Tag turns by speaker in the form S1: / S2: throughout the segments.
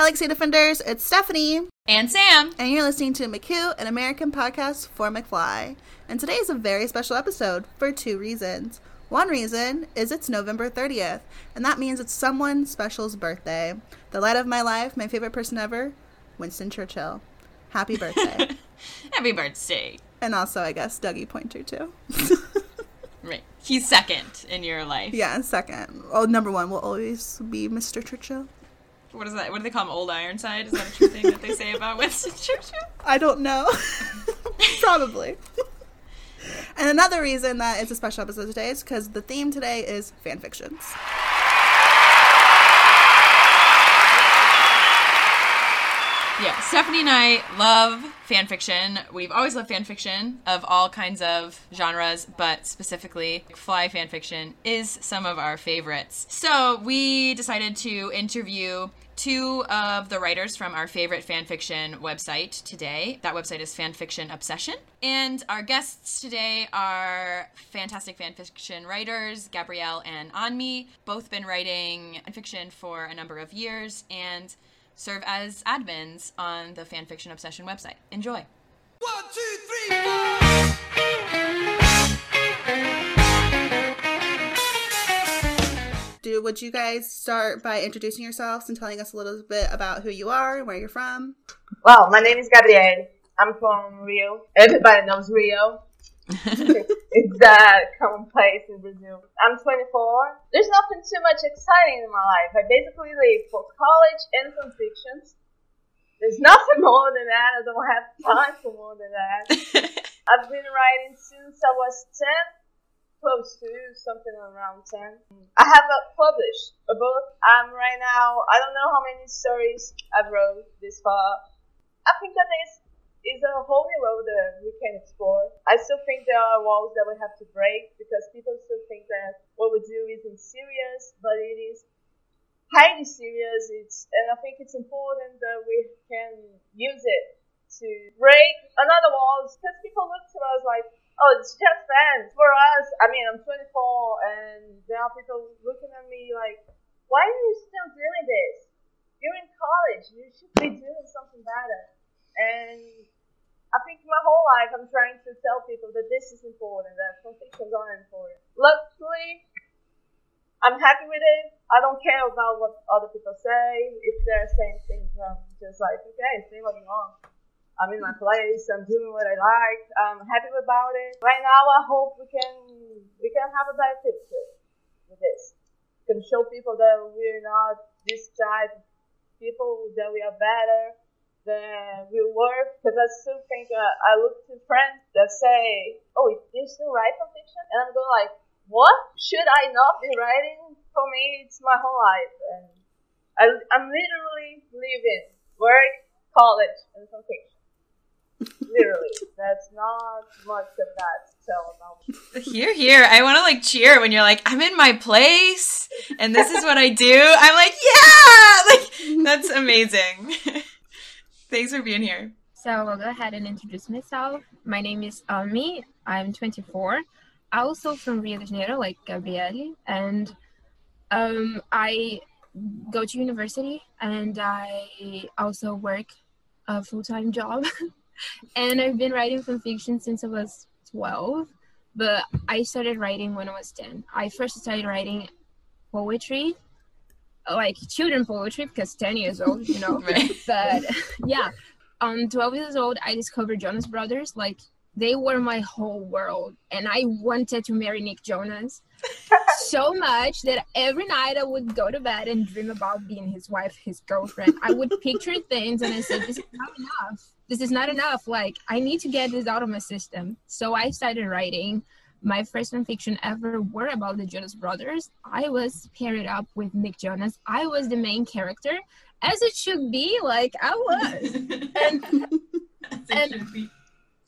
S1: Galaxy Defenders, it's Stephanie.
S2: And Sam.
S1: And you're listening to McWho, an American podcast for McFly. And today is a very special episode for two reasons. One reason is it's November 30th, and that means it's someone special's birthday. The light of my life, my favorite person ever, Winston Churchill. Happy birthday.
S2: Happy birthday.
S1: And also, I guess, Dougie Poynter, too.
S2: right. He's second in your life.
S1: Yeah, second. Oh, number one will always be Mr. Churchill.
S2: What is that? What do they call him? Old Ironside? Is that a true thing that they say about Winston Churchill?
S1: I don't know. Probably. and another reason that it's a special episode today is because the theme today is fan fictions.
S2: Yeah, Stephanie and I love fan fiction. We've always loved fan fiction of all kinds of genres, but specifically, fly fan fiction is some of our favorites. So we decided to interview two of the writers from our favorite fanfiction website today. That website is Fanfiction Obsession. And our guests today are fantastic fanfiction writers, Gabrielle and Anmi. Both been writing fiction for a number of years and serve as admins on the Fanfiction Obsession website. Enjoy. One, two, three, four.
S1: Do would you guys start by introducing yourselves and telling us a little bit about who you are and where you're from?
S3: Well, my name is Gabrielle. I'm from Rio. Everybody knows Rio. it's that common place in Brazil. I'm 24. There's nothing too much exciting in my life. I basically live for college and some fictions. There's nothing more than that. I don't have time for more than that. I've been writing since I was 10, close to something around 10. I have published a book. I'm right now, I don't know how many stories I've wrote this far. I think that there's is a whole new world that we can explore. I still think there are walls that we have to break because people still think that what we do isn't serious, but it is highly serious. It's and I think it's important that we can use it to break another walls because people look to us like, oh, it's just fans. For us, I mean, I'm 24 and there are people looking at me like, why are you still doing this? You're in college. You should be doing something better. And I think my whole life I'm trying to tell people that this is important, that convictions are important. Luckily, I'm happy with it. I don't care about what other people say. If they're saying things, I'm just like, okay, say what you want. I'm in my place. I'm doing what I like. I'm happy about it. Right now, I hope we can we can have a better picture with this. We can show people that we're not this type of people, that we are better, then we work because I still think uh, I look to friends that say, "Oh, you still write for fiction?" And I'm going like, "What? Should I not be writing? For me, it's my whole life, and I, I'm literally living, work, college, and some fiction. Literally, that's not much of that to tell about.
S2: Here, here. I want to like cheer when you're like, "I'm in my place, and this is what I do." I'm like, "Yeah!" Like that's amazing. Thanks for being here.
S4: So I'll go ahead and introduce myself. My name is Anmi. I'm 24. Also from Rio de Janeiro, like Gabrielle, and um, I go to university and I also work a full-time job. and I've been writing fan fiction since I was 12, but I started writing when I was 10. I first started writing poetry like children poetry because 10 years old, you know. right. But yeah, um, 12 years old, I discovered Jonas Brothers. Like they were my whole world, and I wanted to marry Nick Jonas so much that every night I would go to bed and dream about being his wife, his girlfriend. I would picture things, and I said, "This is not enough. This is not enough. Like I need to get this out of my system." So I started writing my first fanfiction ever were about the Jonas Brothers. I was paired up with Nick Jonas. I was the main character, as it should be. Like I was, and, and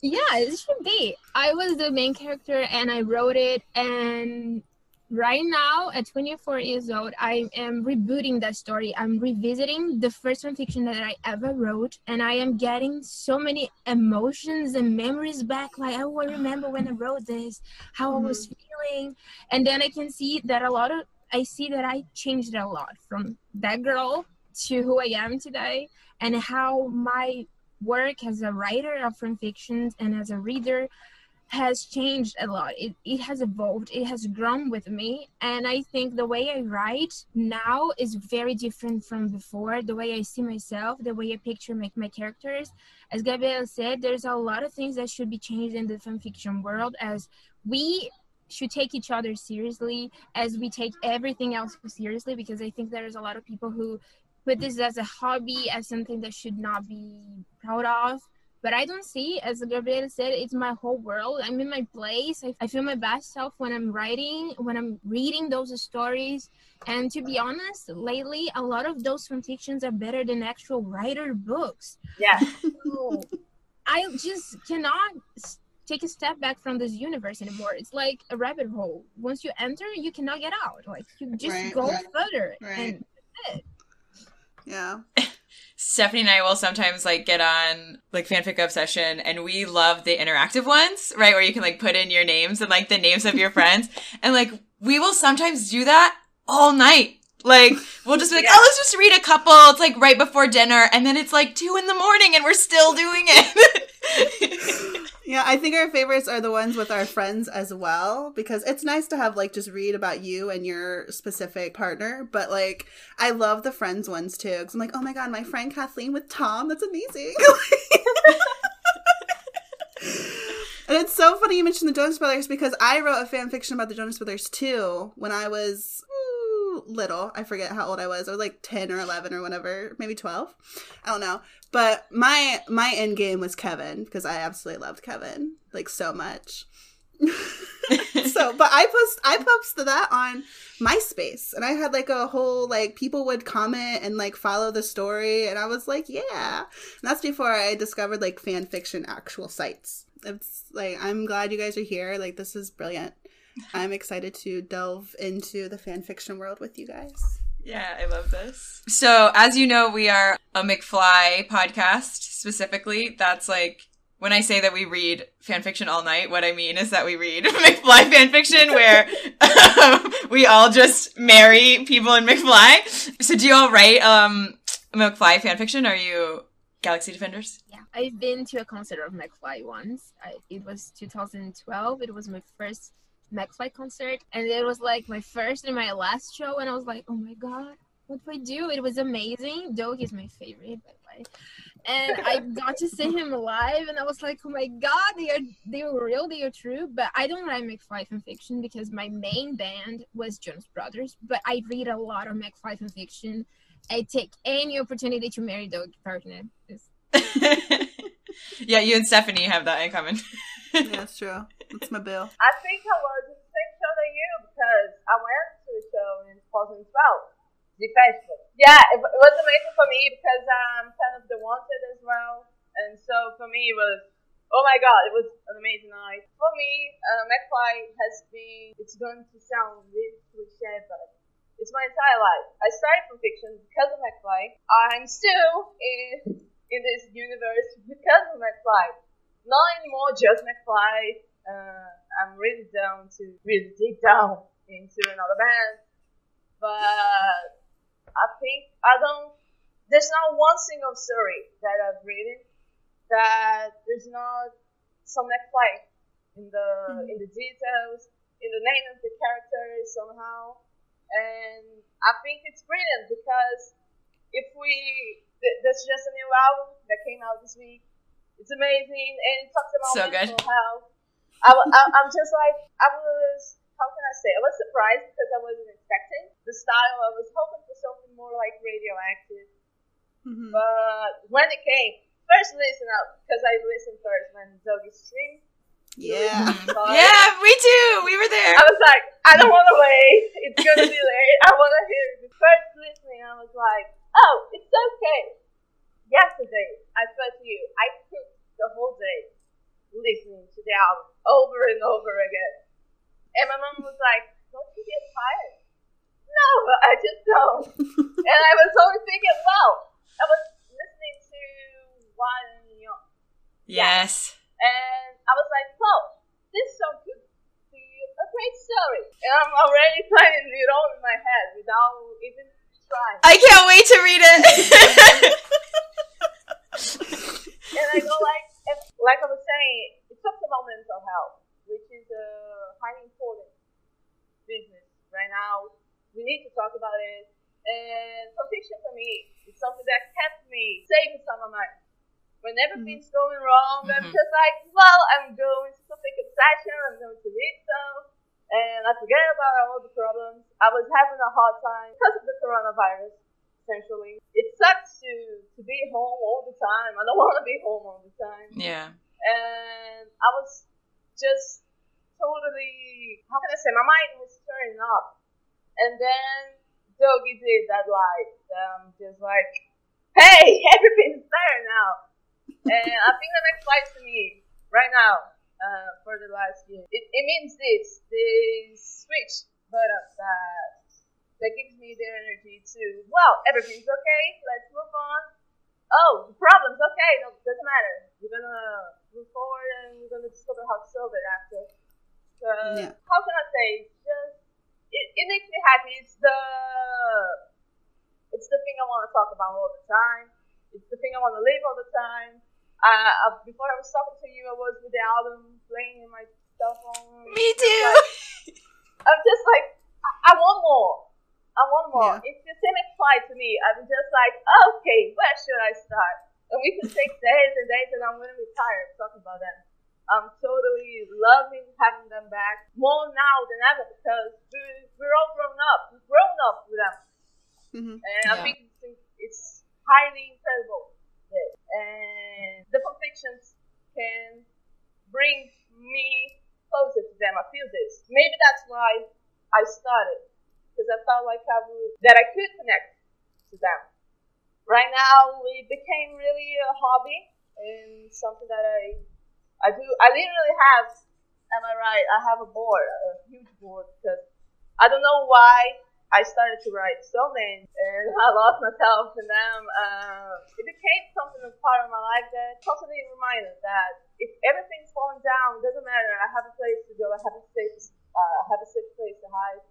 S4: yeah, it should be. I was the main character, and I wrote it, and right now at 24 years old i am rebooting that story i'm revisiting the first fan fiction that i ever wrote and i am getting so many emotions and memories back like i will remember when i wrote this how mm-hmm. i was mm-hmm. feeling and then i can see that a lot of i see that i changed a lot from that girl to who I am today and how my work as a writer of fan fictions and as a reader has changed a lot. It, it has evolved, it has grown with me. And I think the way I write now is very different from before. The way I see myself, the way I picture my, my characters. As Gabrielle said, there's a lot of things that should be changed in the fanfiction world as we should take each other seriously as we take everything else seriously because I think there's a lot of people who put this as a hobby as something that should not be proud of but I don't see, as Gabrielle said, it's my whole world. I'm in my place. I, I feel my best self when I'm writing, when I'm reading those stories. And to be honest, lately, a lot of those fan fictions are better than actual writer books.
S3: Yeah.
S4: So I just cannot take a step back from this universe anymore. It's like a rabbit hole. Once you enter, you cannot get out. Like you just
S1: Right,
S4: go
S1: right,
S4: further.
S1: right.
S4: And that's it.
S1: Yeah.
S2: Stephanie and I will sometimes like get on like fanfic obsession and we love the interactive ones, right? Where you can like put in your names and like the names of your friends. And like we will sometimes do that all night. Like we'll just be like,
S3: Yeah.
S2: oh, let's just read a couple. It's like right before dinner, and then it's like two in the morning, and we're still doing it.
S1: Yeah, I think our favorites are the ones with our friends as well because it's nice to have like just read about you and your specific partner. But like, I love the friends ones too because I'm like, oh my god, my friend Kathleen with Tom, that's amazing. and it's so funny you mentioned the Jonas Brothers because I wrote a fan fiction about the Jonas Brothers too when I was little. I forget how old I was. I was like ten or eleven or whatever, maybe twelve. I don't know. But my my end game was Kevin because I absolutely loved Kevin like so much. so, but I post I posted that on MySpace, and I had like a whole like people would comment and like follow the story, and I was like, yeah. And that's before I discovered like fan fiction actual sites. It's like I'm glad you guys are here. Like this is brilliant. I'm excited to delve into the fan fiction world with you guys.
S2: Yeah, I love this. So, as you know, we are a McFly podcast specifically. That's like when I say that we read fanfiction all night, what I mean is that we read McFly fanfiction where um, we all just marry people in McFly. So, do you all write um, McFly fanfiction? Are you Galaxy Defenders?
S4: Yeah, I've been to a concert of McFly once. I, it was 2012. It was my first McFly concert, and it was like my first and my last show. And I was like, oh my god, what do I do? It was amazing. Doug is my favorite, by the way. And I got to see him live, and I was like, oh my god, they are they were real, they are true. But I don't like McFly fan fiction because my main band was Jonas Brothers. But I read a lot of McFly fan fiction. I take any opportunity to marry Doug Poynter.
S2: Yeah, you and Stephanie have that in common.
S1: yeah, it's true. That's my bill.
S3: I think I was in the same show that you because I went to the show in 2012, the festival. Yeah, it, it was amazing for me because I'm fan of The Wanted as well. And so for me, it was, oh my god, it was an amazing night. For me, uh, McFly has been, it's going to sound really cliche, but it's my entire life. I started from fiction because of McFly. I'm still in, in this universe because of McFly. Not anymore just McFly. Uh, I'm really down to really dig down into another band. But I think I don't. There's not one single story that I've written that there's not some McFly in the in the details, in the name of the characters somehow. And I think it's brilliant because if we th- there's just a new album that came out this week. It's amazing and it talks about
S2: So good.
S3: mental health. I, w- I, am just like I was. How can I say? I was surprised because I wasn't expecting the style. I was hoping for something more like Radio:Active.
S1: Mhm.
S3: But when it came, first listen up because I listened first when Dougie streamed.
S1: Yeah.
S2: Yeah, we too. We were there.
S3: I was like, I don't want to wait. It's gonna be late. I want to hear it. First listening, I was like, oh, it's okay. Yesterday, I said to you, I took the whole day listening to the album over and over again. And my mom was like, don't you get tired? No, I just don't. and I was always thinking, wow, I was listening to One Young.
S2: yes.
S3: And I was like, oh, this song could be a great story. And I'm already planning it all in my head without even trying.
S2: I can't wait to read it.
S3: and I go like, like I was saying, it talks about mental health, which is a highly important business right now. We need to talk about it. And fiction for me is something that kept me safe in summer nights. When everything's going wrong, I'm
S2: Mhm.
S3: just like, well, I'm going to up session, I'm going to read some, and I forget about all the problems. I was having a hard time because of the coronavirus, essentially. It sucks to, to be home all the time. I don't want to be home all the time
S2: yeah.
S3: and I was just totally how can I say my mind was turning up, and then Dougie did that live. Um, just like, hey, everything's better now, and I think the next flight to me right now uh, for the last year. It, it means this this switch button that that gives me the energy to well, everything's okay. Let's move on oh, the problem's okay, no, doesn't matter. We're gonna move forward and we're gonna discover how to solve it after. So,
S1: Yeah.
S3: how can I say? It's just, it, it makes me happy. It's the, it's the thing I want to talk about all the time. It's the thing I want to live all the time. Uh, uh, before I was talking to you, I was with the album playing in my cell phone.
S2: Me too.
S3: I'm just like, I, I want more. I want more.
S1: Yeah.
S3: If the same apply to me, I'm just like, okay, where should I start? And we can take days and days, and I'm gonna be tired talking about them. I'm totally loving having them back more now than ever because we're, we're all grown up. We've grown up with them,
S1: Mhm.
S3: and I think it's, it's highly incredible. And the fictions can bring me closer to them. I feel this. Maybe that's why I started because I felt like I would, that I could connect to them. Right now, it became really a hobby and something that I I do. I literally have. Am I right? I have a board, a huge board, because I don't know why I started to write so many, and I lost myself in them. Um, it became something a part of my life that constantly reminded that if everything's falling down, it doesn't matter. I have a place to go. I have a safe, uh, I have a safe place to hide.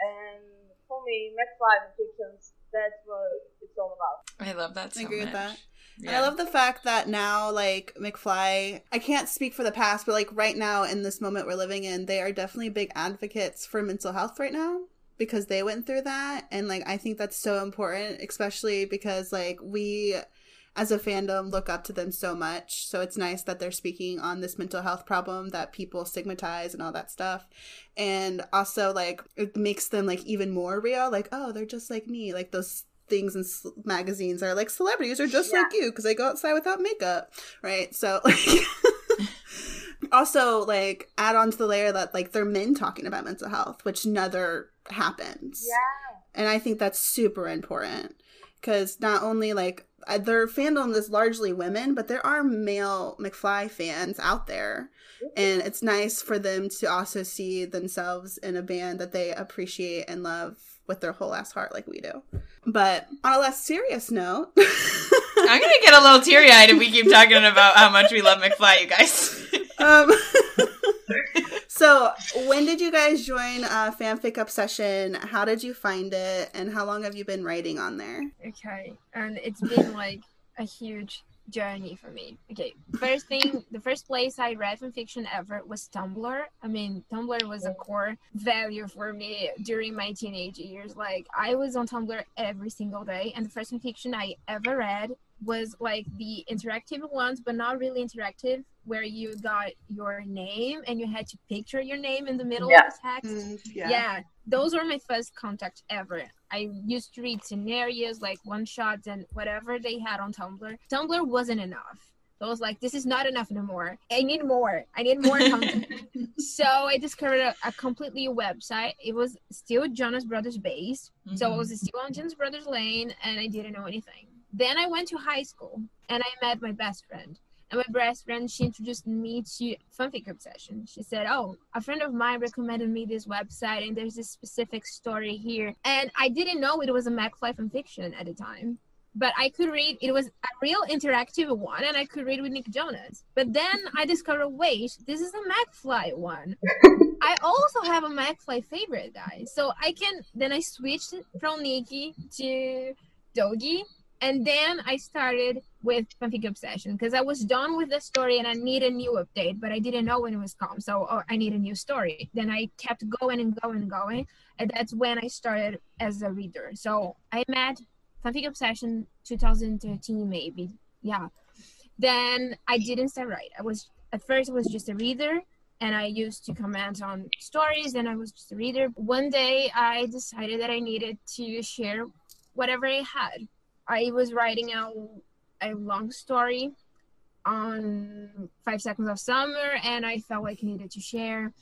S3: And for me, McFly and fictions, that's what it's all about.
S2: I love that so
S1: I agree with
S2: much.
S1: that. And I love the fact that now, like, McFly, I can't speak for the past, but like right now in this moment we're living in, they are definitely big advocates for mental health right now because they went through that. And like, I think that's so important, especially because like we as a fandom look up to them so much. So it's nice that they're speaking on this mental health problem that people stigmatize and all that stuff. And also, like, it makes them like even more real. Like, oh, they're just like me. Like, those things in magazines are like celebrities are just
S3: Yeah.
S1: like you because they go outside without makeup, right? So, like, also, like, add on to the layer that like they're men talking about mental health, which never happens
S3: Yeah.
S1: and I think that's super important because not only like Uh, their fandom is largely women, but there are male McFly fans out there, and it's nice for them to also see themselves in a band that they appreciate and love with their whole ass heart, like we do. But on a less serious note,
S2: I'm gonna get a little teary eyed if we keep talking about how much we love McFly, you guys.
S1: um, so when did you guys join uh, Fanfic Obsession? How did you find it, and how long have you been writing on there?
S4: Okay, and it's been like a huge journey for me. Okay, first thing, the first place I read fan fiction ever was Tumblr. I mean, Tumblr was a core value for me during my teenage years. Like, I was on Tumblr every single day, and the first fan fiction I ever read was like the interactive ones, but not really interactive, where you got your name and you had to picture your name in the middle
S3: Yeah.
S4: of the text mm,
S1: yeah.
S4: yeah. those were my first contact ever i used to read scenarios like one shots and whatever they had on tumblr tumblr wasn't enough so i was like this is not enough anymore i need more i need more content so i discovered a, a completely new website it was still jonas brothers based so I was mm-hmm. still on Jonas Brothers Lane and I didn't know anything. Then I went to high school and I met my best friend. And my best friend, she introduced me to Fanfic Obsession. She said, Oh, a friend of mine recommended me this website and there's this specific story here. And I didn't know it was a McFly fanfiction at the time. but I could read. It was a real interactive one, and I could read with Nick Jonas. But then I discovered, wait, this is a McFly one. I also have a McFly favorite, guy, So I can then I switched from Nikki to Dougie, and then I started with Fanfic Obsession because I was done with the story and I need a new update, but I didn't know when it was come. So oh, I need a new story. Then I kept going and going and going, and that's when I started as a reader. So I met Fanfic Obsession 2013 maybe, yeah. Then I didn't start right. I was at first I was just a reader and I used to comment on stories and I was just a reader. One day I decided that I needed to share whatever I had. I was writing out a long story on Five Seconds of Summer and I felt like I needed to share.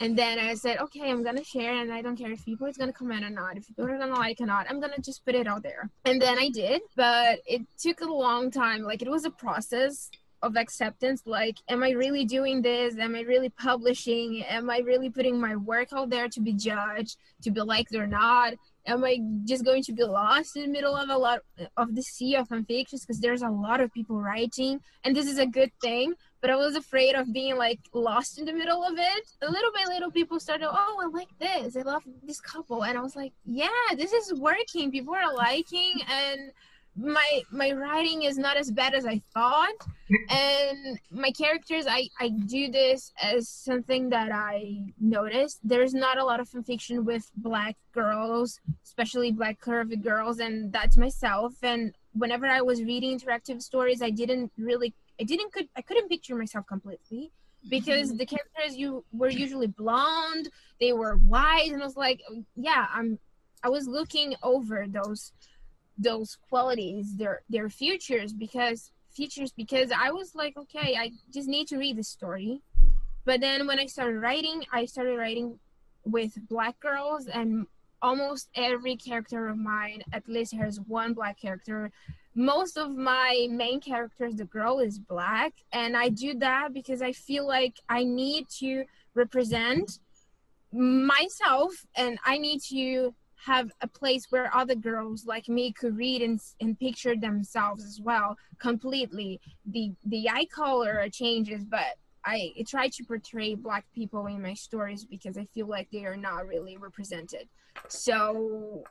S4: And then I said, okay, I'm gonna share, and I don't care if people are gonna comment or not, if people are gonna like or not. I'm gonna just put it out there. And then I did, but it took a long time. Like it was a process of acceptance. Like, am I really doing this? Am I really publishing? Am I really putting my work out there to be judged, to be liked or not? Am I just going to be lost in the middle of a lot of the sea of fanfictions? Because there's a lot of people writing, and this is a good thing but I was afraid of being like lost in the middle of it. A little by little, people started, oh, I like this. I love this couple, and I was like, yeah, this is working. People are liking, and my my writing is not as bad as I thought. and my characters, I I do this as something that I noticed. There's not a lot of fanfiction with black girls, especially black curvy girls, and that's myself. And whenever I was reading interactive stories, I didn't really I didn't could I couldn't picture myself completely because mm-hmm. the characters you were usually blonde, they were white, and I was like, yeah, I'm. I was looking over those those qualities, their their futures because features because I was like, okay, I just need to read the story. But then when I started writing, I started writing with black girls and almost every character of mine at least has one black character most of my main characters the girl is black and i do that because i feel like i need to represent myself and i need to have a place where other girls like me could read and, and picture themselves as well completely the the eye color changes but I try to portray black people in my stories because I feel like they are not really represented. So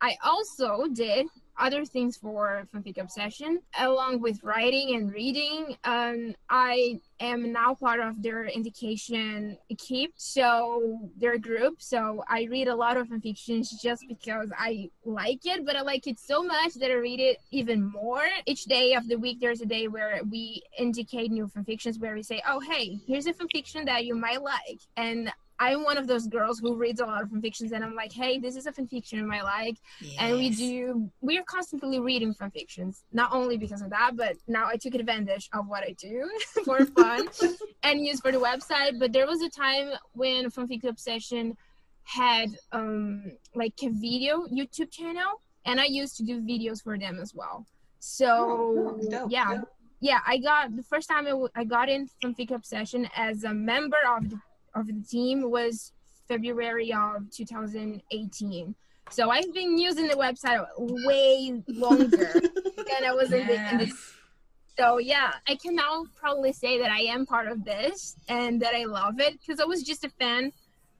S4: I also did other things for fanfic obsession. Along with writing and reading um, i am now part of their indication keep so their group. So i read a lot of fanfictions just because i like it but i like it so much that i read it even more. Each day of the week there's a day where we indicate new fanfictions where we say oh hey here's a fanfiction that you might like. And I'm one of those girls who reads a lot of fanfictions, and I'm like, hey, this is a fanfiction I like, yes. and we do. We are constantly reading fanfictions, not only because of that, but now I took advantage of what I do for fun and use for the website. But there was a time when Fanfic Obsession had um like a video YouTube channel, and I used to do videos for them as well. So oh, yeah. Yeah, I got the first time I, w- I got in Fanfic Obsession as a member of the of the team was February of 2018. So I've been using the website way longer than I was yes. in, the, in the. So yeah, I can now probably say that I am part of this and that I love it because I was just a fan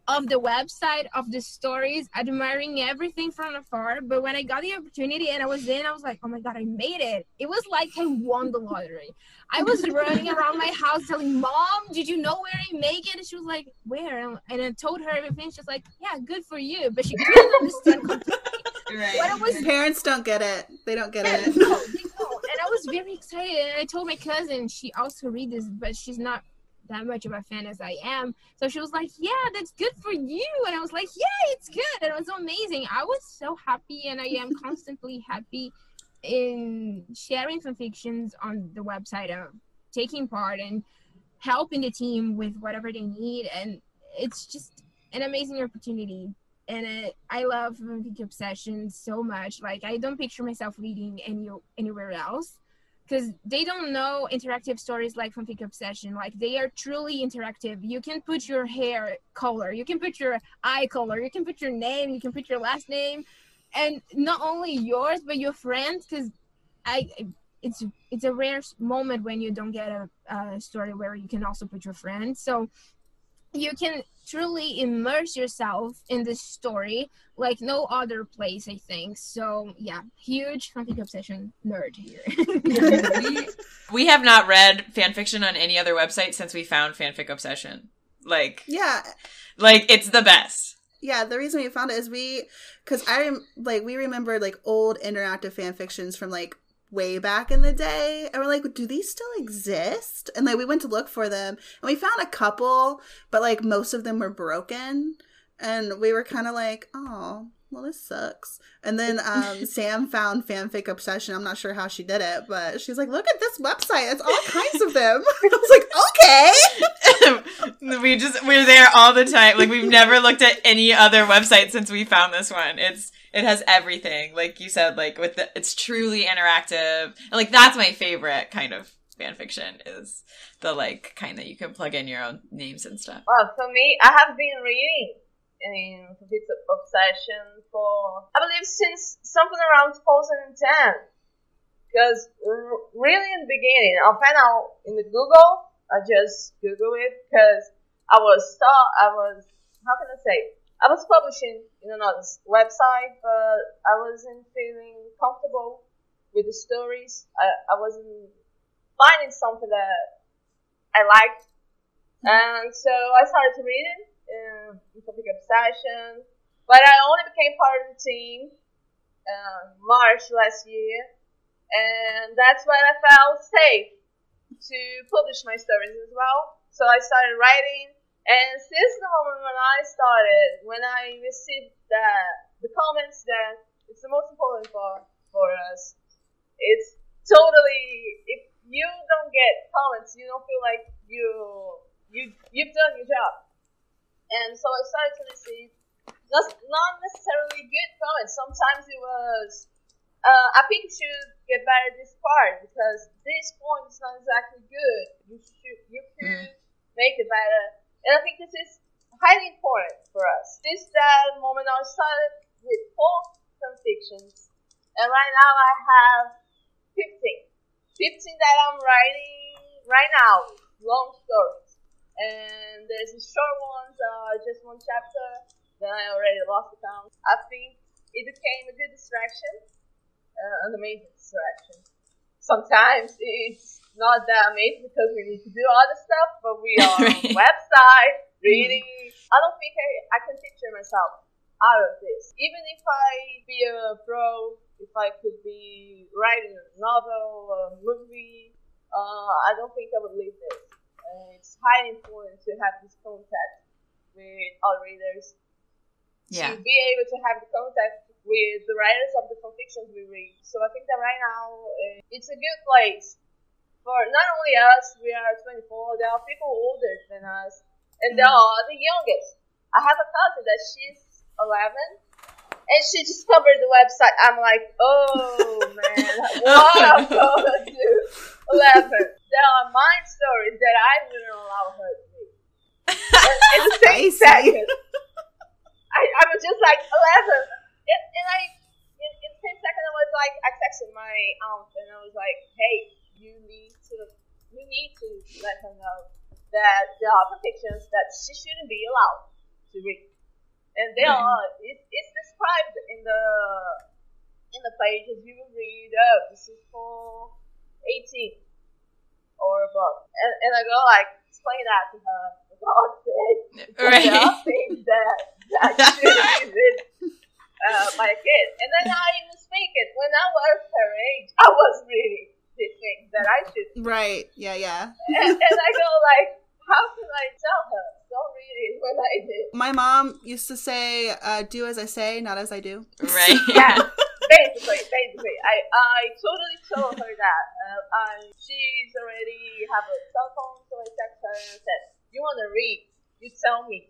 S4: of the website, of the stories, admiring everything from afar. But when I got the opportunity and I was in, I was like, oh my God, I made it. It was like I won the lottery. I was running around my house telling mom, did you know where I make it? And she was like, where? And I told her everything. she's like, yeah, good for you. But she couldn't understand completely.
S1: Right. What was, Parents don't get it. They don't get
S4: yeah,
S1: it.
S4: No, they don't. And I was very excited. And I told my cousin, she also read this, but she's not that much of a fan as I am. So she was like, Yeah, that's good for you. And I was like, Yeah, it's good. And it was amazing. I was so happy and I am constantly happy in sharing some fanfictions on the website of taking part and helping the team with whatever they need. And it's just an amazing opportunity. And it, I love fanfic obsession so much. Like I don't picture myself reading any anywhere else because they don't know interactive stories like From fanfic obsession like they are truly interactive you can put your hair color you can put your eye color you can put your name you can put your last name and not only yours but your friends because I it's it's a rare moment when you don't get a, a story where you can also put your friends. So you can truly immerse yourself in this story like no other place i think. So yeah huge fanfic obsession nerd here.
S2: We, we have not read fanfiction on any other website since we found fanfic obsession. Like
S1: yeah.
S2: like it's the best.
S1: Yeah the reason we found it is we because i like we remember like old interactive fan fictions from like way back in the day and we're like do these still exist? And like we went to look for them and we found a couple but like most of them were broken and we were kind of like oh well this sucks. And then um sam found fanfic obsession. I'm not sure how she did it but she's like look at this website. It's all kinds of them. I
S2: was like okay. We just we're there all the time. Like we've never looked at any other website since we found this one. It's it has everything like you said like with the it's truly interactive. And like that's my favorite kind of fan fiction is the like kind that you can plug in your own names and stuff.
S3: Well for me i have been reading in this obsession for i believe since something around 2010 because really in the beginning i found out in the google i just google it because i was start i was how can i say I was publishing in another website, but I wasn't feeling comfortable with the stories. I, I wasn't finding something that I liked. Mm-hmm. And so I started to read it in Topic Obsession. But I only became part of the team uh, March last year. And that's when I felt safe to publish my stories as well. So I started writing and since the moment when I started, when I received the the comments that it's the most important for for us, it's totally if you don't get comments, you don't feel like you you you've done your job. And so I started to receive not not necessarily good comments. Sometimes it was uh, I think you should get better this part because this point is not exactly good. You should you could mm. make it better and I think this is highly important for us. This that moment I started with four fictions, and right now I have 15. 15 that I'm writing right now, long stories. And there's the short ones, uh, just one chapter, then I already lost the count. I think it became a good distraction, uh, an amazing distraction. Sometimes it's not that amazing because we need to do other stuff, but we are right. on website reading. I don't think I, I can picture myself out of this. Even if I be a pro, if I could be writing a novel, a movie, uh, I don't think I would leave this. Uh, it's highly important to have this contact with our readers. Yeah. To be able to have the contact with the writers of the fictions we read. So I think that right now uh, it's a good place for not only us, we are 24, there are people older than us, and there mm-hmm. are the youngest. I have a cousin that she's 11, and she discovered the website. I'm like, oh man, what am I gonna do? 11. There are mind stories that I wouldn't allow her to read. in the same second, I, I was just like 11. And, and I, in, in the same second, I was like, I texted my aunt and I was like, hey, you need to you need to let her know that there are fictions that she shouldn't be allowed to read. And there mm-hmm. are it, it's described in the in the pages you will read, oh, this is for eighteen or above. And, and I go like explain that to her. God's sake. Right. There are things that that shouldn't be read uh, by a kid. And then I even speak it. When I was her age, I was reading did things that I should.
S1: Right. Yeah. Yeah.
S3: and, and I go like, how can I tell her? Don't read it when I did.
S1: My mom used to say, uh, "Do as I say, not as I do."
S2: Right.
S3: yeah. Basically, basically, I I totally told her that. Uh, I, she's already have a cell phone, so I text her and said, "You want to read? You tell me."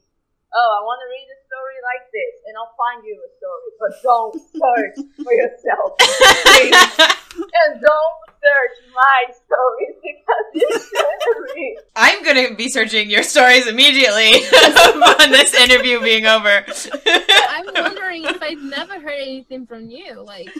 S3: oh, I want to read a story like this, and I'll find you a story, but don't search for yourself, and don't search my stories because you shouldn't read.
S2: I'm gonna be searching your stories immediately on this interview being over.
S4: I'm wondering if I've never heard anything from you, like.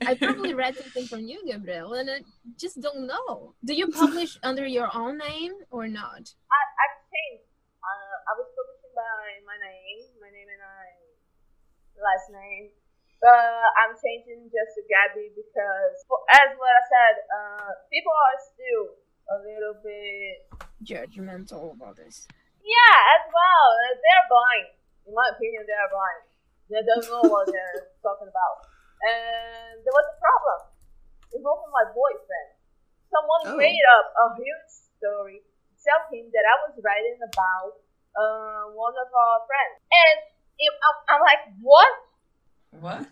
S4: I probably read something from you, Gabrielle, and I just don't know. Do you publish under your own name or not?
S3: I, I've changed. Uh, I was publishing by my name, my name and I last name. But I'm changing just to Gabby because, as what I said, uh, people are still a little bit
S4: Judgmental about this.
S3: Yeah, as well. They're blind. In my opinion, they're blind. They don't know what they're talking about. And there was a problem involving my boyfriend. Someone
S1: Oh.
S3: made up a huge story to tell him that I was writing about uh, one of our friends. And if, I'm, I'm like, what?
S2: What?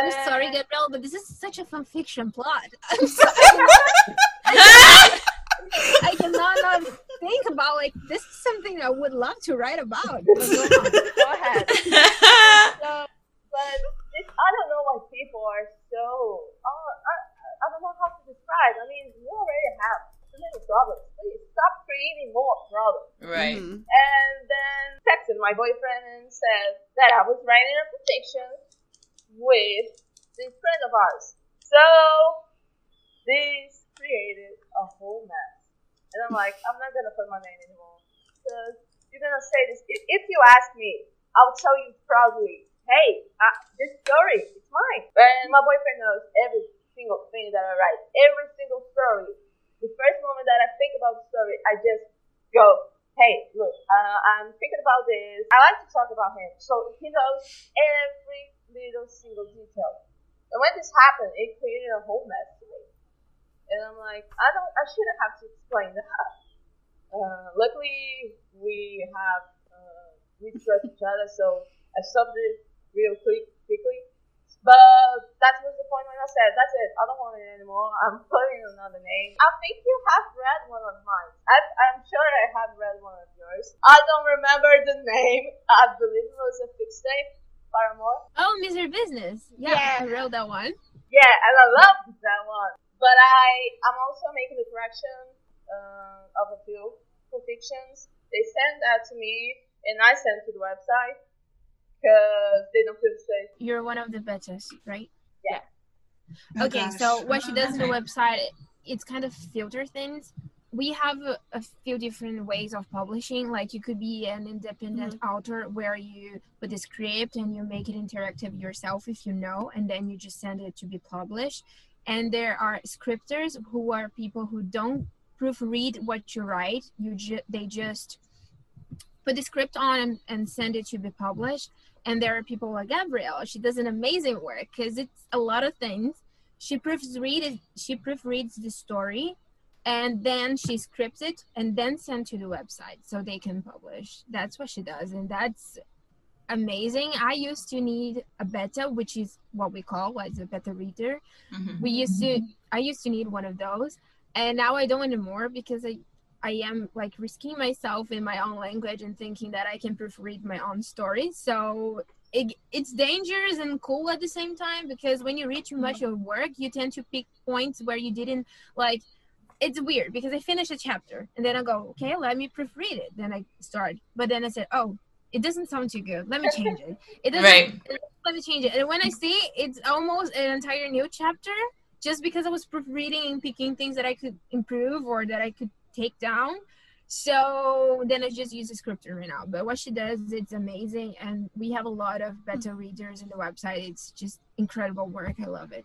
S4: I'm sorry, Gabrielle, but this is such a fan fiction plot. I cannot not think about like this is something I would love to write about. But go on.
S3: Go ahead. So, but this, I don't know why people are so. Oh, I, I don't know how to describe. I mean, you already have so many problems. Please stop creating more problems.
S2: right.
S1: Mhm.
S3: And then texted my boyfriend and said that I was writing a fiction with this friend of ours. So this created a whole mess. And I'm like, I'm not gonna put my name anymore because you're gonna say this. If, you ask me, I'll tell you proudly, hey, uh, this story, it's mine. And my boyfriend knows every single thing that I write, every single story. The first moment that I think about the story, I just go, hey, look, uh, I'm thinking about this. I like to talk about him, so he knows every little single detail. And when this happened, it created a whole mess for me. And I'm like, I don't, I shouldn't have to explain that. Uh, luckily, we have, uh, we trust each other, so I stopped it real quick, quickly. But that was the point when I said, that's it, I don't want it anymore. I'm putting another name. I think you have read one of mine. I, I'm sure I have read one of yours. I don't remember the name. I believe it was a fixed name, Paramore.
S4: Oh, Mr. Business. Yeah,
S3: Yeah.
S4: I wrote that one.
S3: Yeah, and I loved that one. But I, I'm also making the correction uh, of a few fictions. They sent that to me, and I sent to the website because they don't feel safe.
S4: You're one of the betas, right?
S1: Oh,
S4: okay,
S1: gosh.
S4: so what she does in the website, it's kind of filter things. We have a, a few different ways of publishing. Like you could be an independent author where you put the script and you make it interactive yourself if you know, and then you just send it to be published. And there are scripters who are people who don't proofread what you write. You ju- they just put the script on and, and send it to be published and there are people like Gabrielle. She does an amazing work because it's a lot of things. She proofreads she proofreads the story, and then she scripts it and then send to the website so they can publish. That's what she does, and that's amazing. I used to need a beta, which is what we call as a beta reader.
S2: Mhm.
S4: We used to I used to need one of those, and now I don't anymore because I I am like risking myself in my own language and thinking that I can proofread my own story. So it, it's dangerous and cool at the same time because when you read too much of work, you tend to pick points where you didn't like. It's weird because I finish a chapter and then I go, okay, let me proofread it. Then I start, but then I said, oh, it doesn't sound too good. Let me change it. It doesn't.
S2: Right.
S4: Let me change it. And when I see it's almost an entire new chapter, just because I was proofreading and picking things that I could improve or that I could take down. So then I just use a scripter right now. But what she does, it's amazing. And we have a lot of beta readers in the website. It's just incredible work. I love it.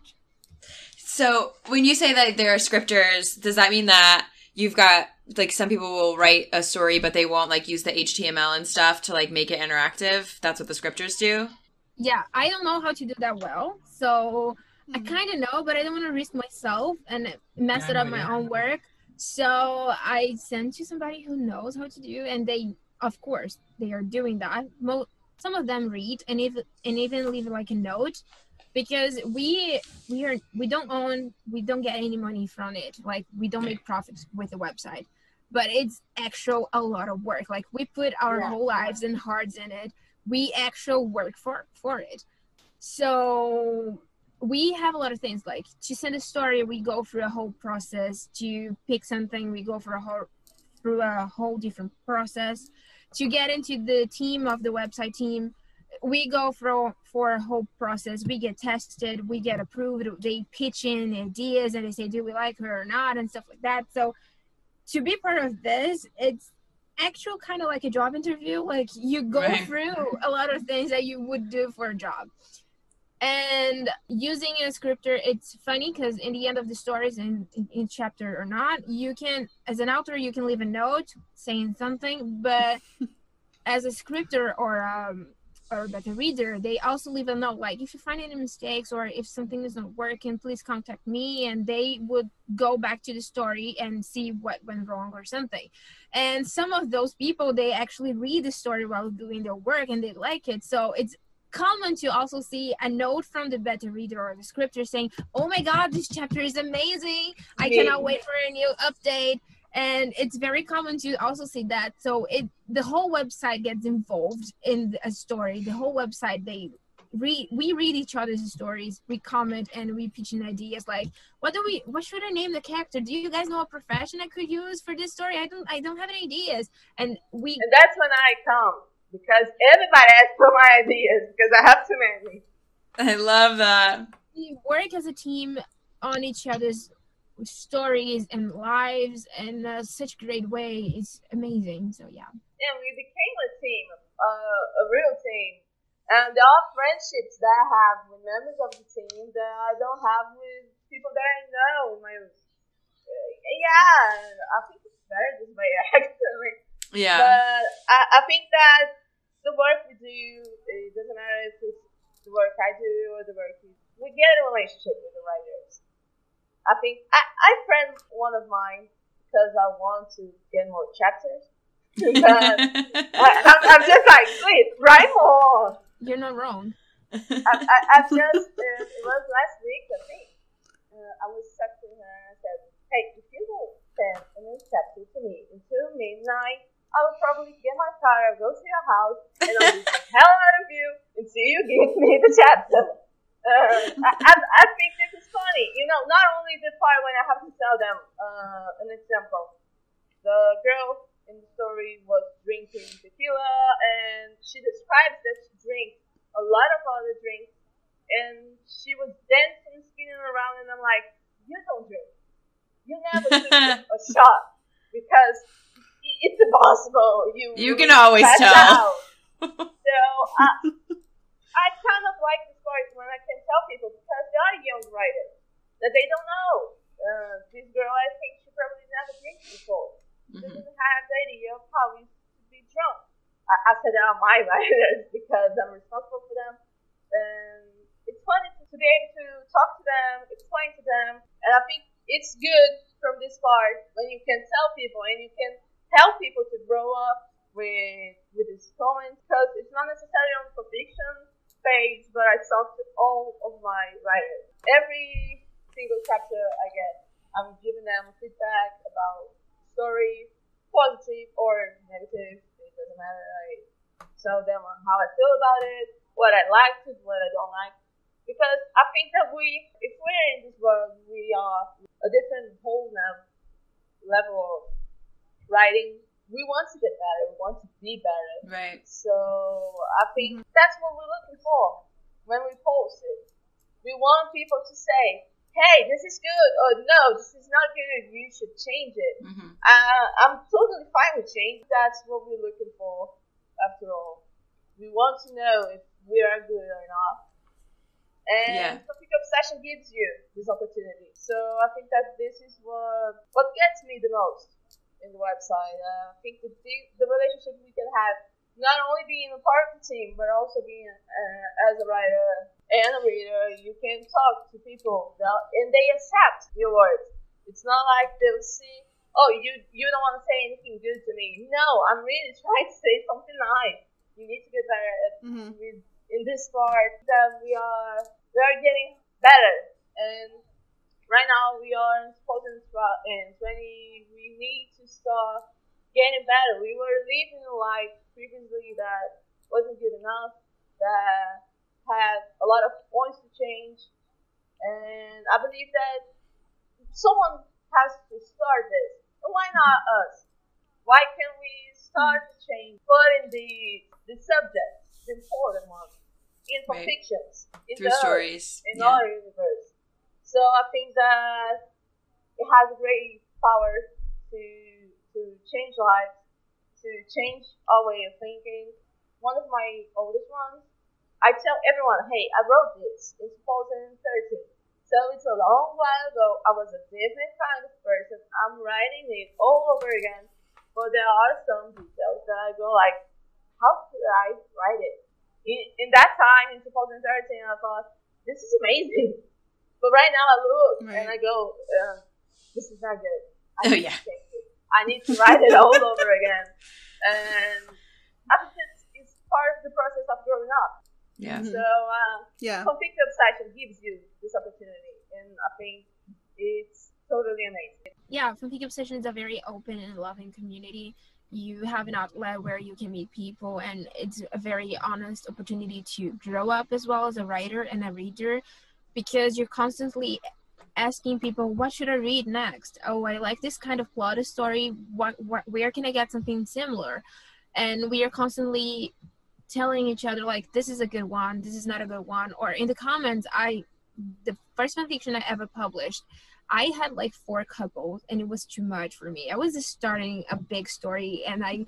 S2: So when you say that there are scripters, does that mean that you've got like some people will write a story but they won't like use the HTML and stuff to like make it interactive? That's what the scripters do?
S4: Yeah, I don't know how to do that well. So I
S1: Mhm.
S4: kind of know, but I don't want to risk myself and mess
S2: Yeah,
S4: it up my
S2: yeah.
S4: own work. So I sent to somebody who knows how to do, and they, of course, they are doing that. Mo- some of them read and even and even leave like a note, because we we are we don't own we don't get any money from it. Like we don't make profits with the website, but it's actual a lot of work. Like we put our
S3: Yeah.
S4: whole lives and hearts in it. We actual work for for it. So we have a lot of things like to send a story we go through a whole process to pick something we go for a whole through a whole different process to get into the team of the website team we go through for a whole process. We get tested, we get approved. They pitch in ideas and they say, do we like her or not, and stuff like that. So to be part of this, it's actual kind of like a job interview. Like you go right. through a lot of things that you would do for a job. And using a scripter, it's funny because in the end of the stories, in, in each chapter or not, you can, as an author, you can leave a note saying something, but as a scripter or um, or a reader, they also leave a note like if you find any mistakes or if something is not working, please contact me. And they would go back to the story and see what went wrong or something. And some of those people, they actually read the story while doing their work and they like it. So it's common to also see a note from the beta reader or the scripter saying, "Oh my God, this chapter is amazing! I cannot wait for a new update." And it's very common to also see that. So it the whole website gets involved in a story. The whole website they read we read each other's stories we comment and we pitch in ideas like what do we what should i name the character? Do you guys know a profession i could use for this story? I don't i don't have any ideas. And we
S3: and that's when i come because everybody asks for my ideas because i have too many.
S2: I love that.
S4: We work as a team on each other's stories and lives in uh, such great way. It's amazing. So yeah.
S3: And we became a team, uh, a real team. And there are friendships that I have with members of the team that I don't have with people that I know. My, uh, yeah, I think it's better this way actually.
S2: Yeah.
S3: But I, I think that the work we do, it doesn't matter if it's the work I do or the work we, we get a relationship with the writers. I think I, I friend one of mine because I want to get more chapters. I, am just like, please, write more.
S4: You're not wrong.
S3: I, I, I just, uh, it was last week, I think. Uh, I was texting her and I said, hey, if you don't send a new chapter to me until midnight, I will probably get my car, go to your house, and I'll be the hell out of you until you give me the chapter. Uh, I, I, think this is funny. You know, not only the part when I have to tell them uh, an example. The girl in the story was drinking tequila, and she describes that she drinks a lot of other drinks, and she was dancing, spinning around, and I'm like, you don't drink. You never drink a shot because it's impossible. You
S2: you can always tell.
S3: so I, I kind of like the stories when I can tell people because they are young writers that they don't know. Uh, this girl, I think she probably never drank before. Mm-hmm. She doesn't have the idea of how we should be drunk. I, I said they are my writers because I'm responsible for them. And it's funny to, to be able to talk to them, explain to them, and I think it's good from this part when you can tell people and you can help people to grow up with with this comments because it's not necessarily on for fiction page, but I talked to all of my writers. Every single chapter I get, I'm giving them feedback about story, positive or negative. It doesn't matter. I tell them how I feel about it, what I liked, what I don't like. Because I think that we, if we're in this world, we are a different whole level of writing we want to get better. We want to be better.
S2: Right.
S3: So I think that's what we're looking for when we post it. We want people to say, "Hey, this is good," or "No, this is not good. You should change it." Mm-hmm. Uh, I'm totally fine with change. That's what we're looking for. After all, we want to know if we are good or not. And yeah. Fanfic Obsession gives you this opportunity. So I think that this is what what gets me the most in the website. Uh, I think the, the relationship we can have, not only being a part of the team, but also being uh, as a writer and a reader, you can talk to people and they accept your words. It's not like they'll see, oh, you you don't want to say anything good to me. No, I'm really trying to say something nice. You need to get better at mm-hmm. in this part that we are we are getting better and right now we are in 2020. We need to start getting better. We were living a life previously that wasn't good enough, that had a lot of points to change, and I believe that someone has to start this. And why not us? Why can't we start to change, but in the the subject, the important one in
S2: Right.
S3: fictions, in
S2: Through
S3: the
S2: stories.
S3: in
S2: Yeah.
S3: our universe. So I think that it has great power to to change lives, to change our way of thinking. One of my oldest ones, I tell everyone, hey, I wrote this in 2013. So it's a long while ago. I was a different kind of person. I'm writing it all over again. But there are some details that I go like, how could I write it? In, in that time, in 2013, I thought, this is amazing. But right now I look and I go, uh, this is not good. I
S2: Oh,
S3: need
S2: yeah.
S3: to. I need to write it all over again. And I think it's, it's part of the process of growing up.
S2: Yeah.
S3: So uh,
S1: Yeah.
S3: Fanfic Obsession gives you this opportunity, and I think it's totally amazing.
S4: yeah, Fanfic Obsession is a very open and loving community. You have an outlet where you can meet people, and it's a very honest opportunity to grow up as well as a writer and a reader because you're constantly asking people, What should I read next? Oh, I like this kind of plot story. What, what, where can I get something similar? And we are constantly telling each other, like, this is a good one, this is not a good one. Or in the comments, I, the first fanfiction I ever published, I had like four couples and it was too much for me. I was just starting a big story and I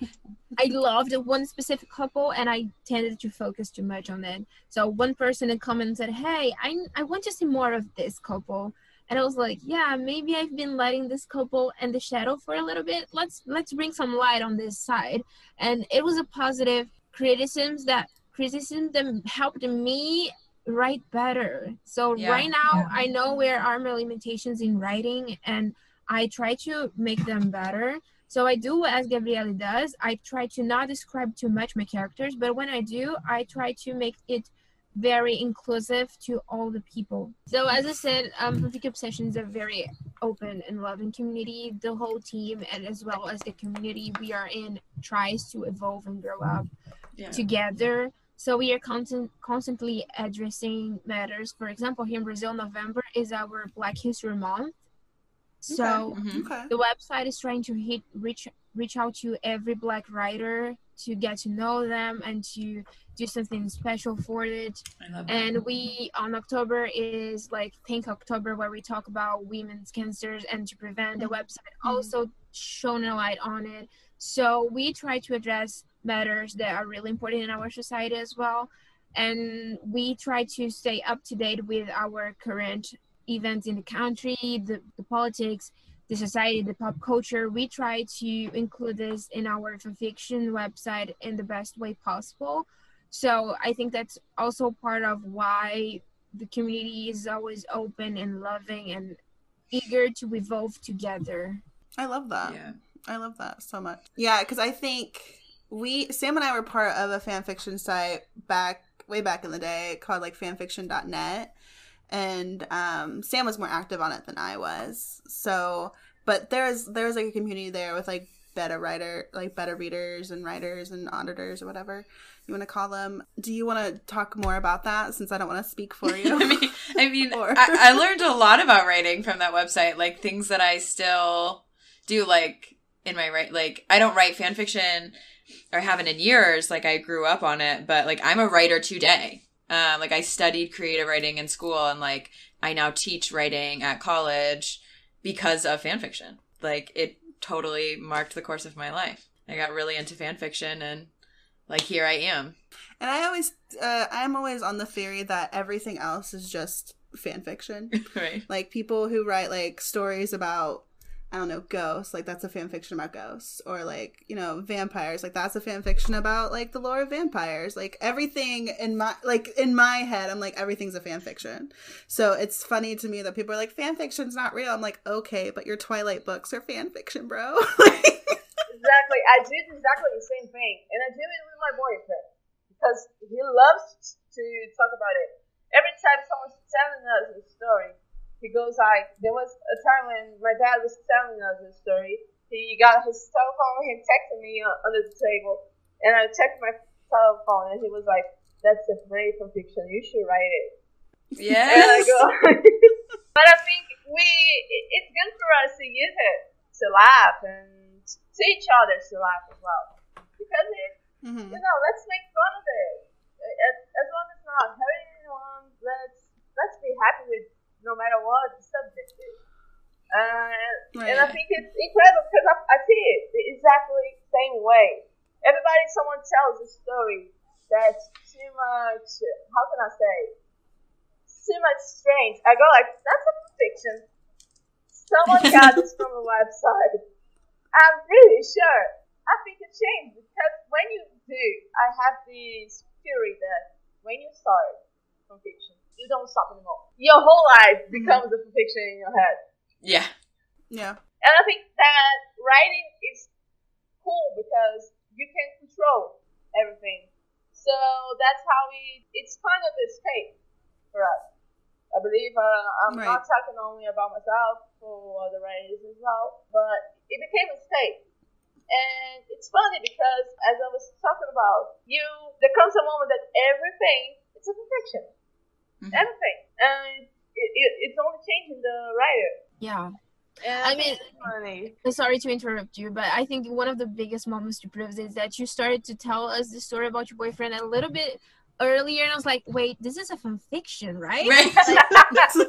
S4: I loved one specific couple and I tended to focus too much on it. So one person in comments said, "Hey, I I want to see more of this couple." And I was like, "Yeah, maybe I've been letting this couple in the shadow for a little bit. Let's let's bring some light on this side." And it was a positive criticisms that criticism that helped me write better. So
S2: Yeah.
S4: right now
S5: Yeah.
S4: I know where are my limitations in writing and I try to make them better. So I do as Gabrielle does. I try to not describe too much my characters, but when I do, I try to make it very inclusive to all the people. So as I said, um, Fanfic Obsession is a very open and loving community. The whole team and as well as the community we are in tries to evolve and grow up
S2: Yeah.
S4: together. So we are constant, constantly addressing matters. For example, here in Brazil, November is our Black History Month. So
S2: Mhm.
S1: Okay.
S4: the website is trying to hit reach reach out to every black writer to get to know them and to do something special for it
S2: I love that.
S4: and we on october is like pink october where we talk about women's cancers and to prevent the website also shone a light on it so we try to address matters that are really important in our society as well and we try to stay up to date with our current events in the country the, the politics the society, the pop culture. We try to include this in our fanfiction website in the best way possible. So I think that's also part of why the community is always open and loving and eager to evolve together.
S1: I love that.
S2: yeah.
S1: I love that so much. Yeah, because I think we Sam and I were part of a fan fiction site back way back in the day called like fanfiction.net. And um, Sam was more active on it than I was. So, but there's there's like a community there with like better writer, like better readers and writers and auditors or whatever you want to call them. Do you want to talk more about that since I don't want to speak for you?
S2: I mean, I mean,
S1: Or-
S2: I, I learned a lot about writing from that website. Like things that I still do, like in my write. Like I don't write fan fiction, or haven't in years. Like I grew up on it, but like I'm a writer today. Uh, like I studied creative writing in school, and like I now teach writing at college because of fan fiction. Like it totally marked the course of my life. I got really into fan fiction, and like here I am.
S1: And I always, uh, I'm always on the theory that everything else is just fan fiction.
S2: right.
S1: like people who write like stories about, I don't know, ghosts, like that's a fan fiction about ghosts, or like you know vampires, like that's a fan fiction about like the lore of vampires. Like everything in my like in my head, I'm like everything's a fan fiction. So it's funny to me that people are like fan fiction's not real. I'm like okay, but your Twilight books are fan fiction, bro.
S3: Exactly. I did exactly the same thing, and I do it with my boyfriend because he loves to talk about it. Every time someone's telling us a story, because like there was a time when my dad was telling us this story. He got his telephone, he texted me under the table, and I checked my telephone, and he was like, "That's a great fiction. You should write it."
S2: Yes.
S3: I but I think we it's good for us to use it to laugh and to each other to laugh as well because it
S1: mm-hmm.
S3: you know let's make fun of it as, as long as not hurting anyone let's let's be happy with no matter what the subject is. Uh, right. And I think it's incredible because I, I see it the exactly same way. Everybody, someone tells a story that's too much, how can I say, too much strange. I go like, that's a fiction. Someone got this from a website. I'm really sure. I think it changed because when you do, I have this theory that when you start from fiction, you don't stop anymore. Your whole life becomes a fiction in your head.
S2: Yeah.
S1: Yeah.
S3: And I think that writing is cool because you can control everything. So that's how we, it's kind of escape for us. I believe uh, I'm
S1: Right.
S3: not talking only about myself for the writers as well, but it became a state. And it's funny because as I was talking about, you there comes a moment that everything it's a fiction,
S2: Mhm.
S3: everything, and it, it, it's only changing the writer.
S4: Yeah.
S3: And
S4: I mean-
S3: funny.
S4: Sorry to interrupt you, but I think one of the biggest moments to prove is that you started to tell us the story about your boyfriend a little bit earlier, and I was like, wait, this is a fan fiction, right?
S2: Right.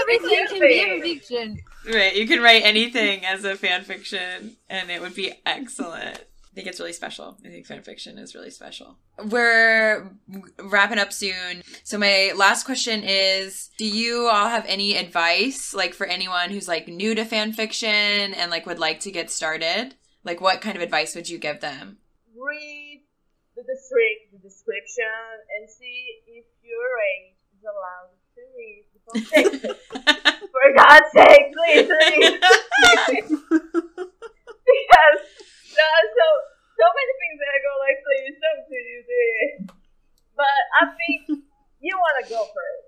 S4: Everything can be a fiction.
S2: right. You can write anything as a fan fiction and it would be excellent. I think it's really special. I think fan fiction is really special. We're wrapping up soon. So my last question is do you all have any advice like for anyone who's like new to fan fiction and like would like to get started? Like what kind of advice would you give them?
S3: read the, descrip- the description and see if your age is allowed to read the. For God's sake, please read. because there are so so many things that I go like, please don't do this. But I think you want to go for it.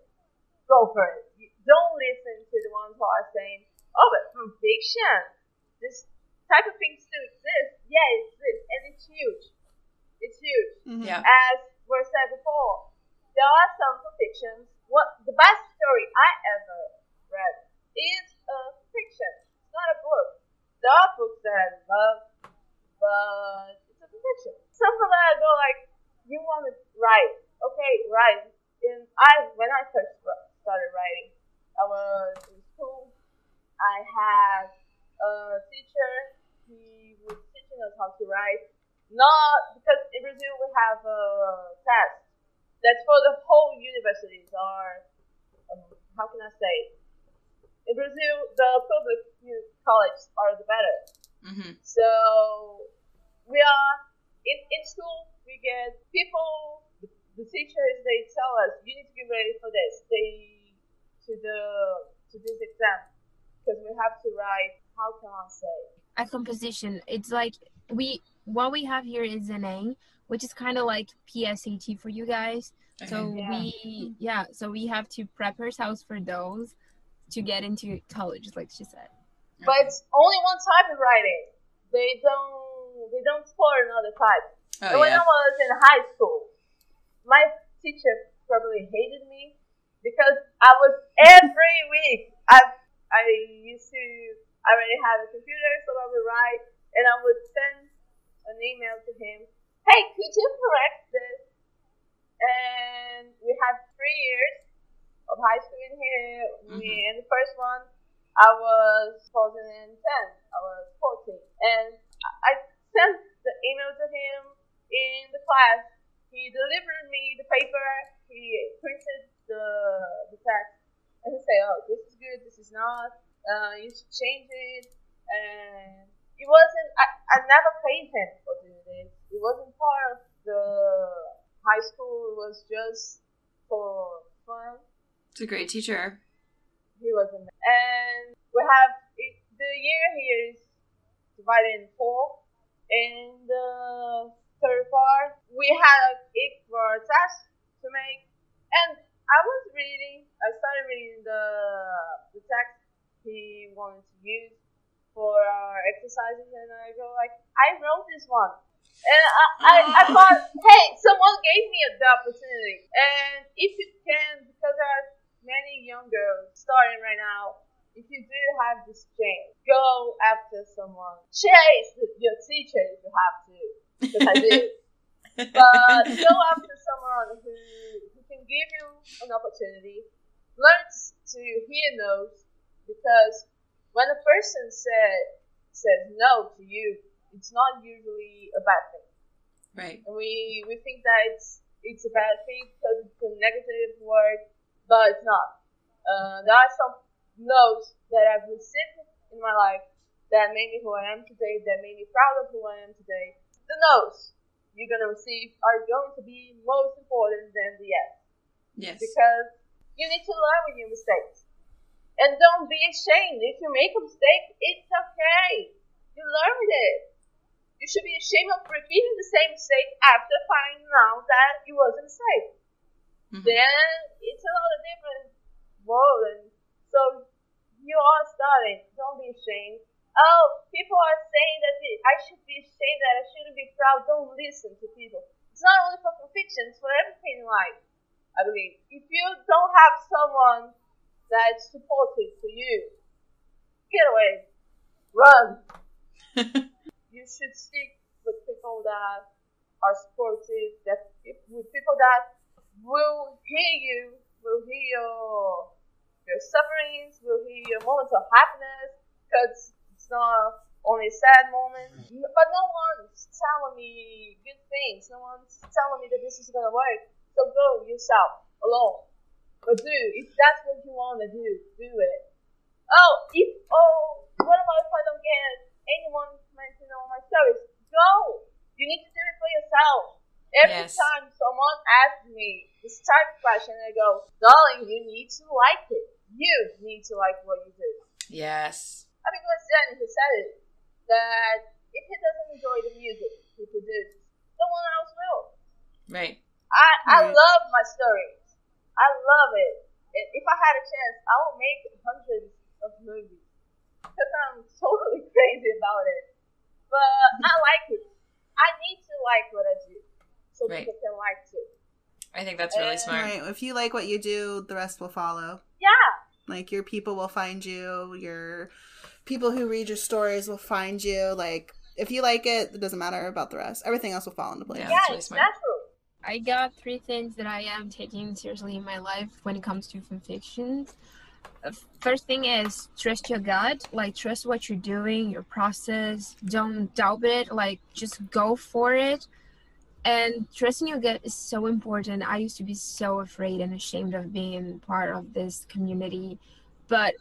S3: Go for it. Don't listen to the ones who are saying, "Oh, but from fiction, this type of thing still exists." Yeah, it exists, and it's huge. It's huge
S1: Mhm.
S2: Yeah.
S3: as was said before, there are some fictions. What the best story I ever read is a fiction. It's not a book. There are books that I love, but it's a fiction. Something that I go like, you want to write? Okay, write. And I, when I first started writing, I was in school. I had a teacher. He was teaching us how to write. Not because in Brazil we have a test that's for the whole universities or um, how can I say? In Brazil, the public colleges are the better.
S2: hmm
S3: So we are in, in school. We get people. The, the teachers they tell us you need to be ready for this. They to the to this exam because we have to write. How can I say?
S4: A composition. It's like we what we have here is an A, which is kind of like PSAT for you guys. So
S3: Yeah.
S4: we yeah, so we have to prep ourselves for those to get into college, like she said.
S3: But it's only one type of writing. They don't they don't explore another type. Oh, and
S2: Oh
S3: when
S2: yeah.
S3: I was in high school, my teacher probably hated me because I was every week. I I used to I already had a computer, so I would write, and I would send an email to him. Hey, could you correct this? And we had three years of high school in here. Mm-hmm. We in the first one, I was 2010. I was 14, and I sent the email to him in the class. He delivered me the paper. He printed the the text, and he said, "Oh, this is good. This is not. Uh, you should change it." And it wasn't. I, I never paid him for doing this. It wasn't part of the high school. It was just for fun.
S2: It's a great teacher.
S3: He wasn't. And we have it, the year here is divided in four. In the third part, uh, we had it for a test to make. And I was reading, I started reading the, the text he wanted to use for our exercises, and I go like, I wrote this one. And I, I, I ah. thought, hey, someone gave me the opportunity. And if you can, because there are many young girls starting right now, if you do have this change, go after someone. Chase your teacher if you have to, because I did. but go after someone who, who can give you an opportunity. Learn to hear no's because when a person said says no to you, it's not usually a bad thing.
S2: Right.
S3: And we we think that it's it's a bad thing because it's a negative word, but it's not. Uh, there are some no's that I've received in my life that made me who I am today, that made me proud of who I am today. The no's you're gonna receive are going to be most important than the yes.
S2: Yes.
S3: Because you need to learn with your mistakes. And don't be ashamed. If you make a mistake, it's okay. You learn with it. You should be ashamed of repeating the same mistake after finding out that it was a mistake.
S2: Mhm.
S3: Then it's a lot of different world. And so you are starting. Don't be ashamed. Oh, people are saying that I should be ashamed, that I shouldn't be proud. Don't listen to people. It's not only for fiction, it's for everything in life. I believe. If you don't have someone that's supportive to you, get away. Run. You should stick with people that are supportive, that with people that will hear you, will hear your your sufferings, will hear your moments of happiness, because it's not only sad moments. But no one's telling me good things. No one's telling me that this is gonna work. So go yourself alone. But do if that's what you wanna do, do it. Oh, if oh, what about if I don't get anyone mentioned on my stories? Go. You need to do it for yourself. Every
S2: Yes.
S3: time someone asks me this type of question, I go, darling, you need to like it. You need to like what you do.
S2: yes.
S3: I think it was Danny who said it that if he doesn't enjoy the music he produces, no one else will.
S2: Right.
S3: I, I
S1: Right.
S3: love my stories. I love it. And if I had a chance, I would make hundreds of movies because I'm totally crazy about it. But I like it. I need to like what I do so
S2: Right.
S3: people can like too.
S2: I think that's really
S3: Uh,
S2: smart.
S1: Right. If you like what you do, the rest will follow.
S3: Yeah.
S1: Like your people will find you. Your people who read your stories will find you. Like if you like it, it doesn't matter about the rest. Everything else will fall into place.
S2: Yeah.
S3: Yeah,
S2: that's really
S3: it's
S2: smart.
S3: natural.
S4: I got three things that I am taking seriously in my life when it comes to fan fictions. Uh, First thing is trust your gut, like trust what you're doing, your process. Don't doubt it, like just go for it. And trusting your gut is so important. I used to be so afraid and ashamed of being part of this community, but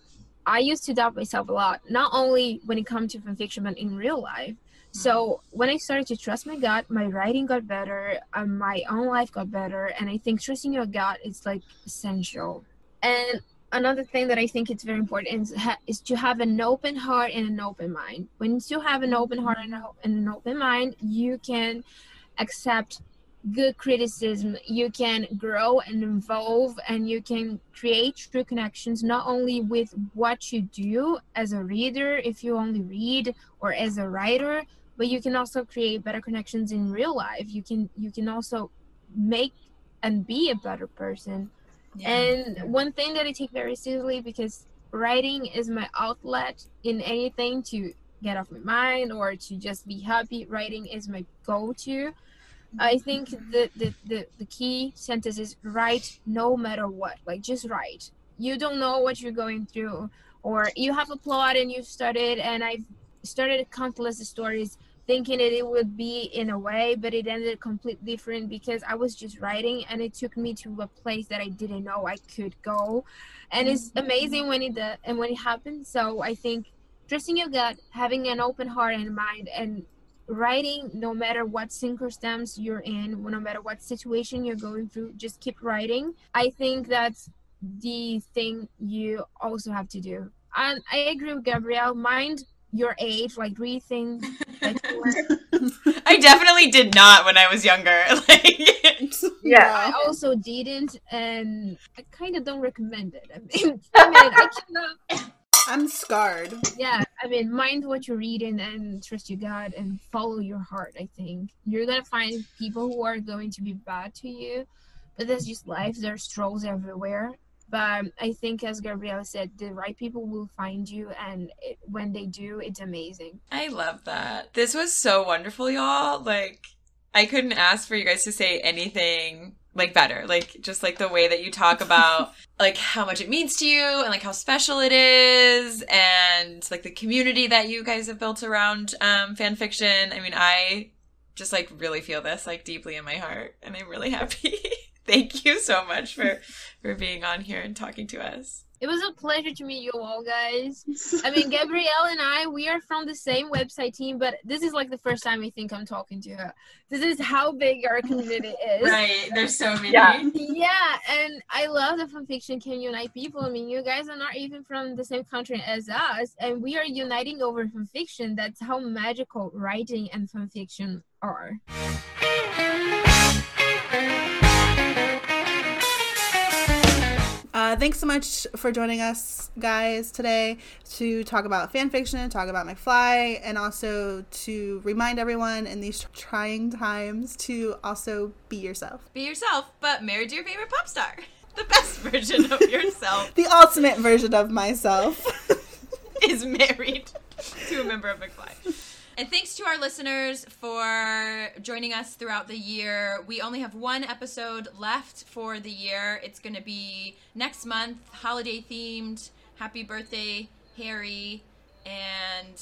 S4: I used to doubt myself a lot, not only when it comes to fan fiction, but in real life. So when I started to trust my gut, my writing got better, um, my own life got better, and I think trusting your gut is like essential. And another thing that I think it's very important is, ha- is to have an open heart and an open mind. When you have an open heart and, a- and an open mind, you can accept good criticism. You can grow and evolve and you can create true connections not only with what you do as a reader if you only read or as a writer but you can also create better connections in real life. You can you can also make and be a better person.
S2: Yeah.
S4: and one thing that I take very seriously because writing is my outlet in anything to get off my mind or to just be happy. Writing is my go-to. I mm-hmm. think the, the, the, the key sentence is write no matter what. Like just write. You don't know what you're going through or you have a plot and you started and I've started countless stories thinking that it would be in a way, but it ended completely different because I was just writing and it took me to a place that I didn't know I could go. And it's mm-hmm. amazing when it and when it happens. So I think trusting your gut, having an open heart and mind, and writing no matter what circumstance you're in, no matter what situation you're going through, just keep writing. I think that's the thing you also have to do. And I agree with Gabrielle. Mind your age, like read things that you want
S2: I definitely did not when I was younger. Like,
S3: Yeah.
S4: I also didn't, and I kind of don't recommend it. I mean, I mean, I cannot.
S1: I'm scarred.
S4: Yeah, I mean, mind what you're reading and trust your gut and follow your heart. I think you're gonna find people who are going to be bad to you, but that's just life. There's trolls everywhere. But I think, as Gabriella said, the right people will find you, and it, when they do, it's amazing.
S2: I love that. This was so wonderful, y'all. Like, I couldn't ask for you guys to say anything like better. Like just like the way that you talk about like how much it means to you and like how special it is and like the community that you guys have built around um fan fiction. I mean, I just like really feel this like deeply in my heart and I'm really happy. Thank you so much for for being on here and talking to us.
S4: It was a pleasure to meet you all, guys. I mean, Gabrielle and I, we are from the same website team, but this is like the first time I think I'm talking to her. This is how big our community is.
S2: Right. There's so many.
S3: Yeah.
S4: Yeah, and I love that fanfiction can unite people. I mean, you guys are not even from the same country as us, and we are uniting over fanfiction. That's how magical writing and fanfiction are.
S1: Uh, thanks so much for joining us, guys, today to talk about fan fiction, talk about McFly, and also to remind everyone in these trying times to also be yourself.
S2: Be yourself, but married to your favorite pop star. The best version of yourself
S1: The ultimate version of myself.
S2: is married to a member of McFly. And thanks to our listeners for joining us throughout the year. We only have one episode left for the year. It's going to be next month, holiday themed. Happy birthday, Harry. And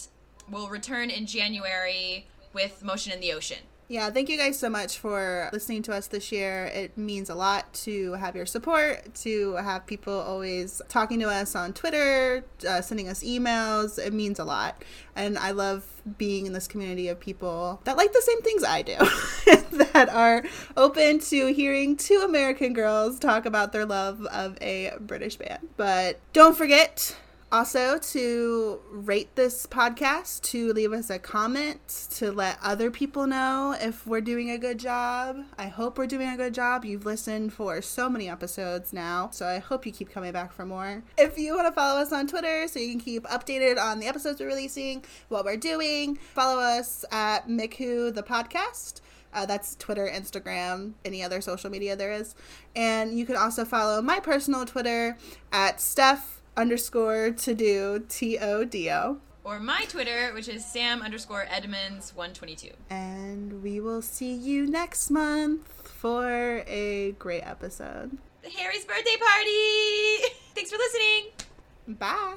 S2: we'll return in January with Motion in the Ocean.
S1: Yeah, thank you guys so much for listening to us this year. It means a lot to have your support, to have people always talking to us on Twitter, uh, sending us emails. It means a lot. And I love being in this community of people that like the same things I do, that are open to hearing two American girls talk about their love of a British band. But don't forget, also to rate this podcast, to leave us a comment, to let other people know if we're doing a good job. I hope we're doing a good job. You've listened for so many episodes now, so I hope you keep coming back for more. If you want to follow us on Twitter so you can keep updated on the episodes we're releasing, what we're doing, follow us at McWho the podcast. Uh, that's Twitter, Instagram, any other social media there is. And you can also follow my personal Twitter at Steph underscore to do T O D O.
S2: Or my Twitter, which is Sam underscore Edmonds 122.
S1: And we will see you next month for a great episode.
S2: The Harry's birthday party! Thanks for listening!
S1: Bye.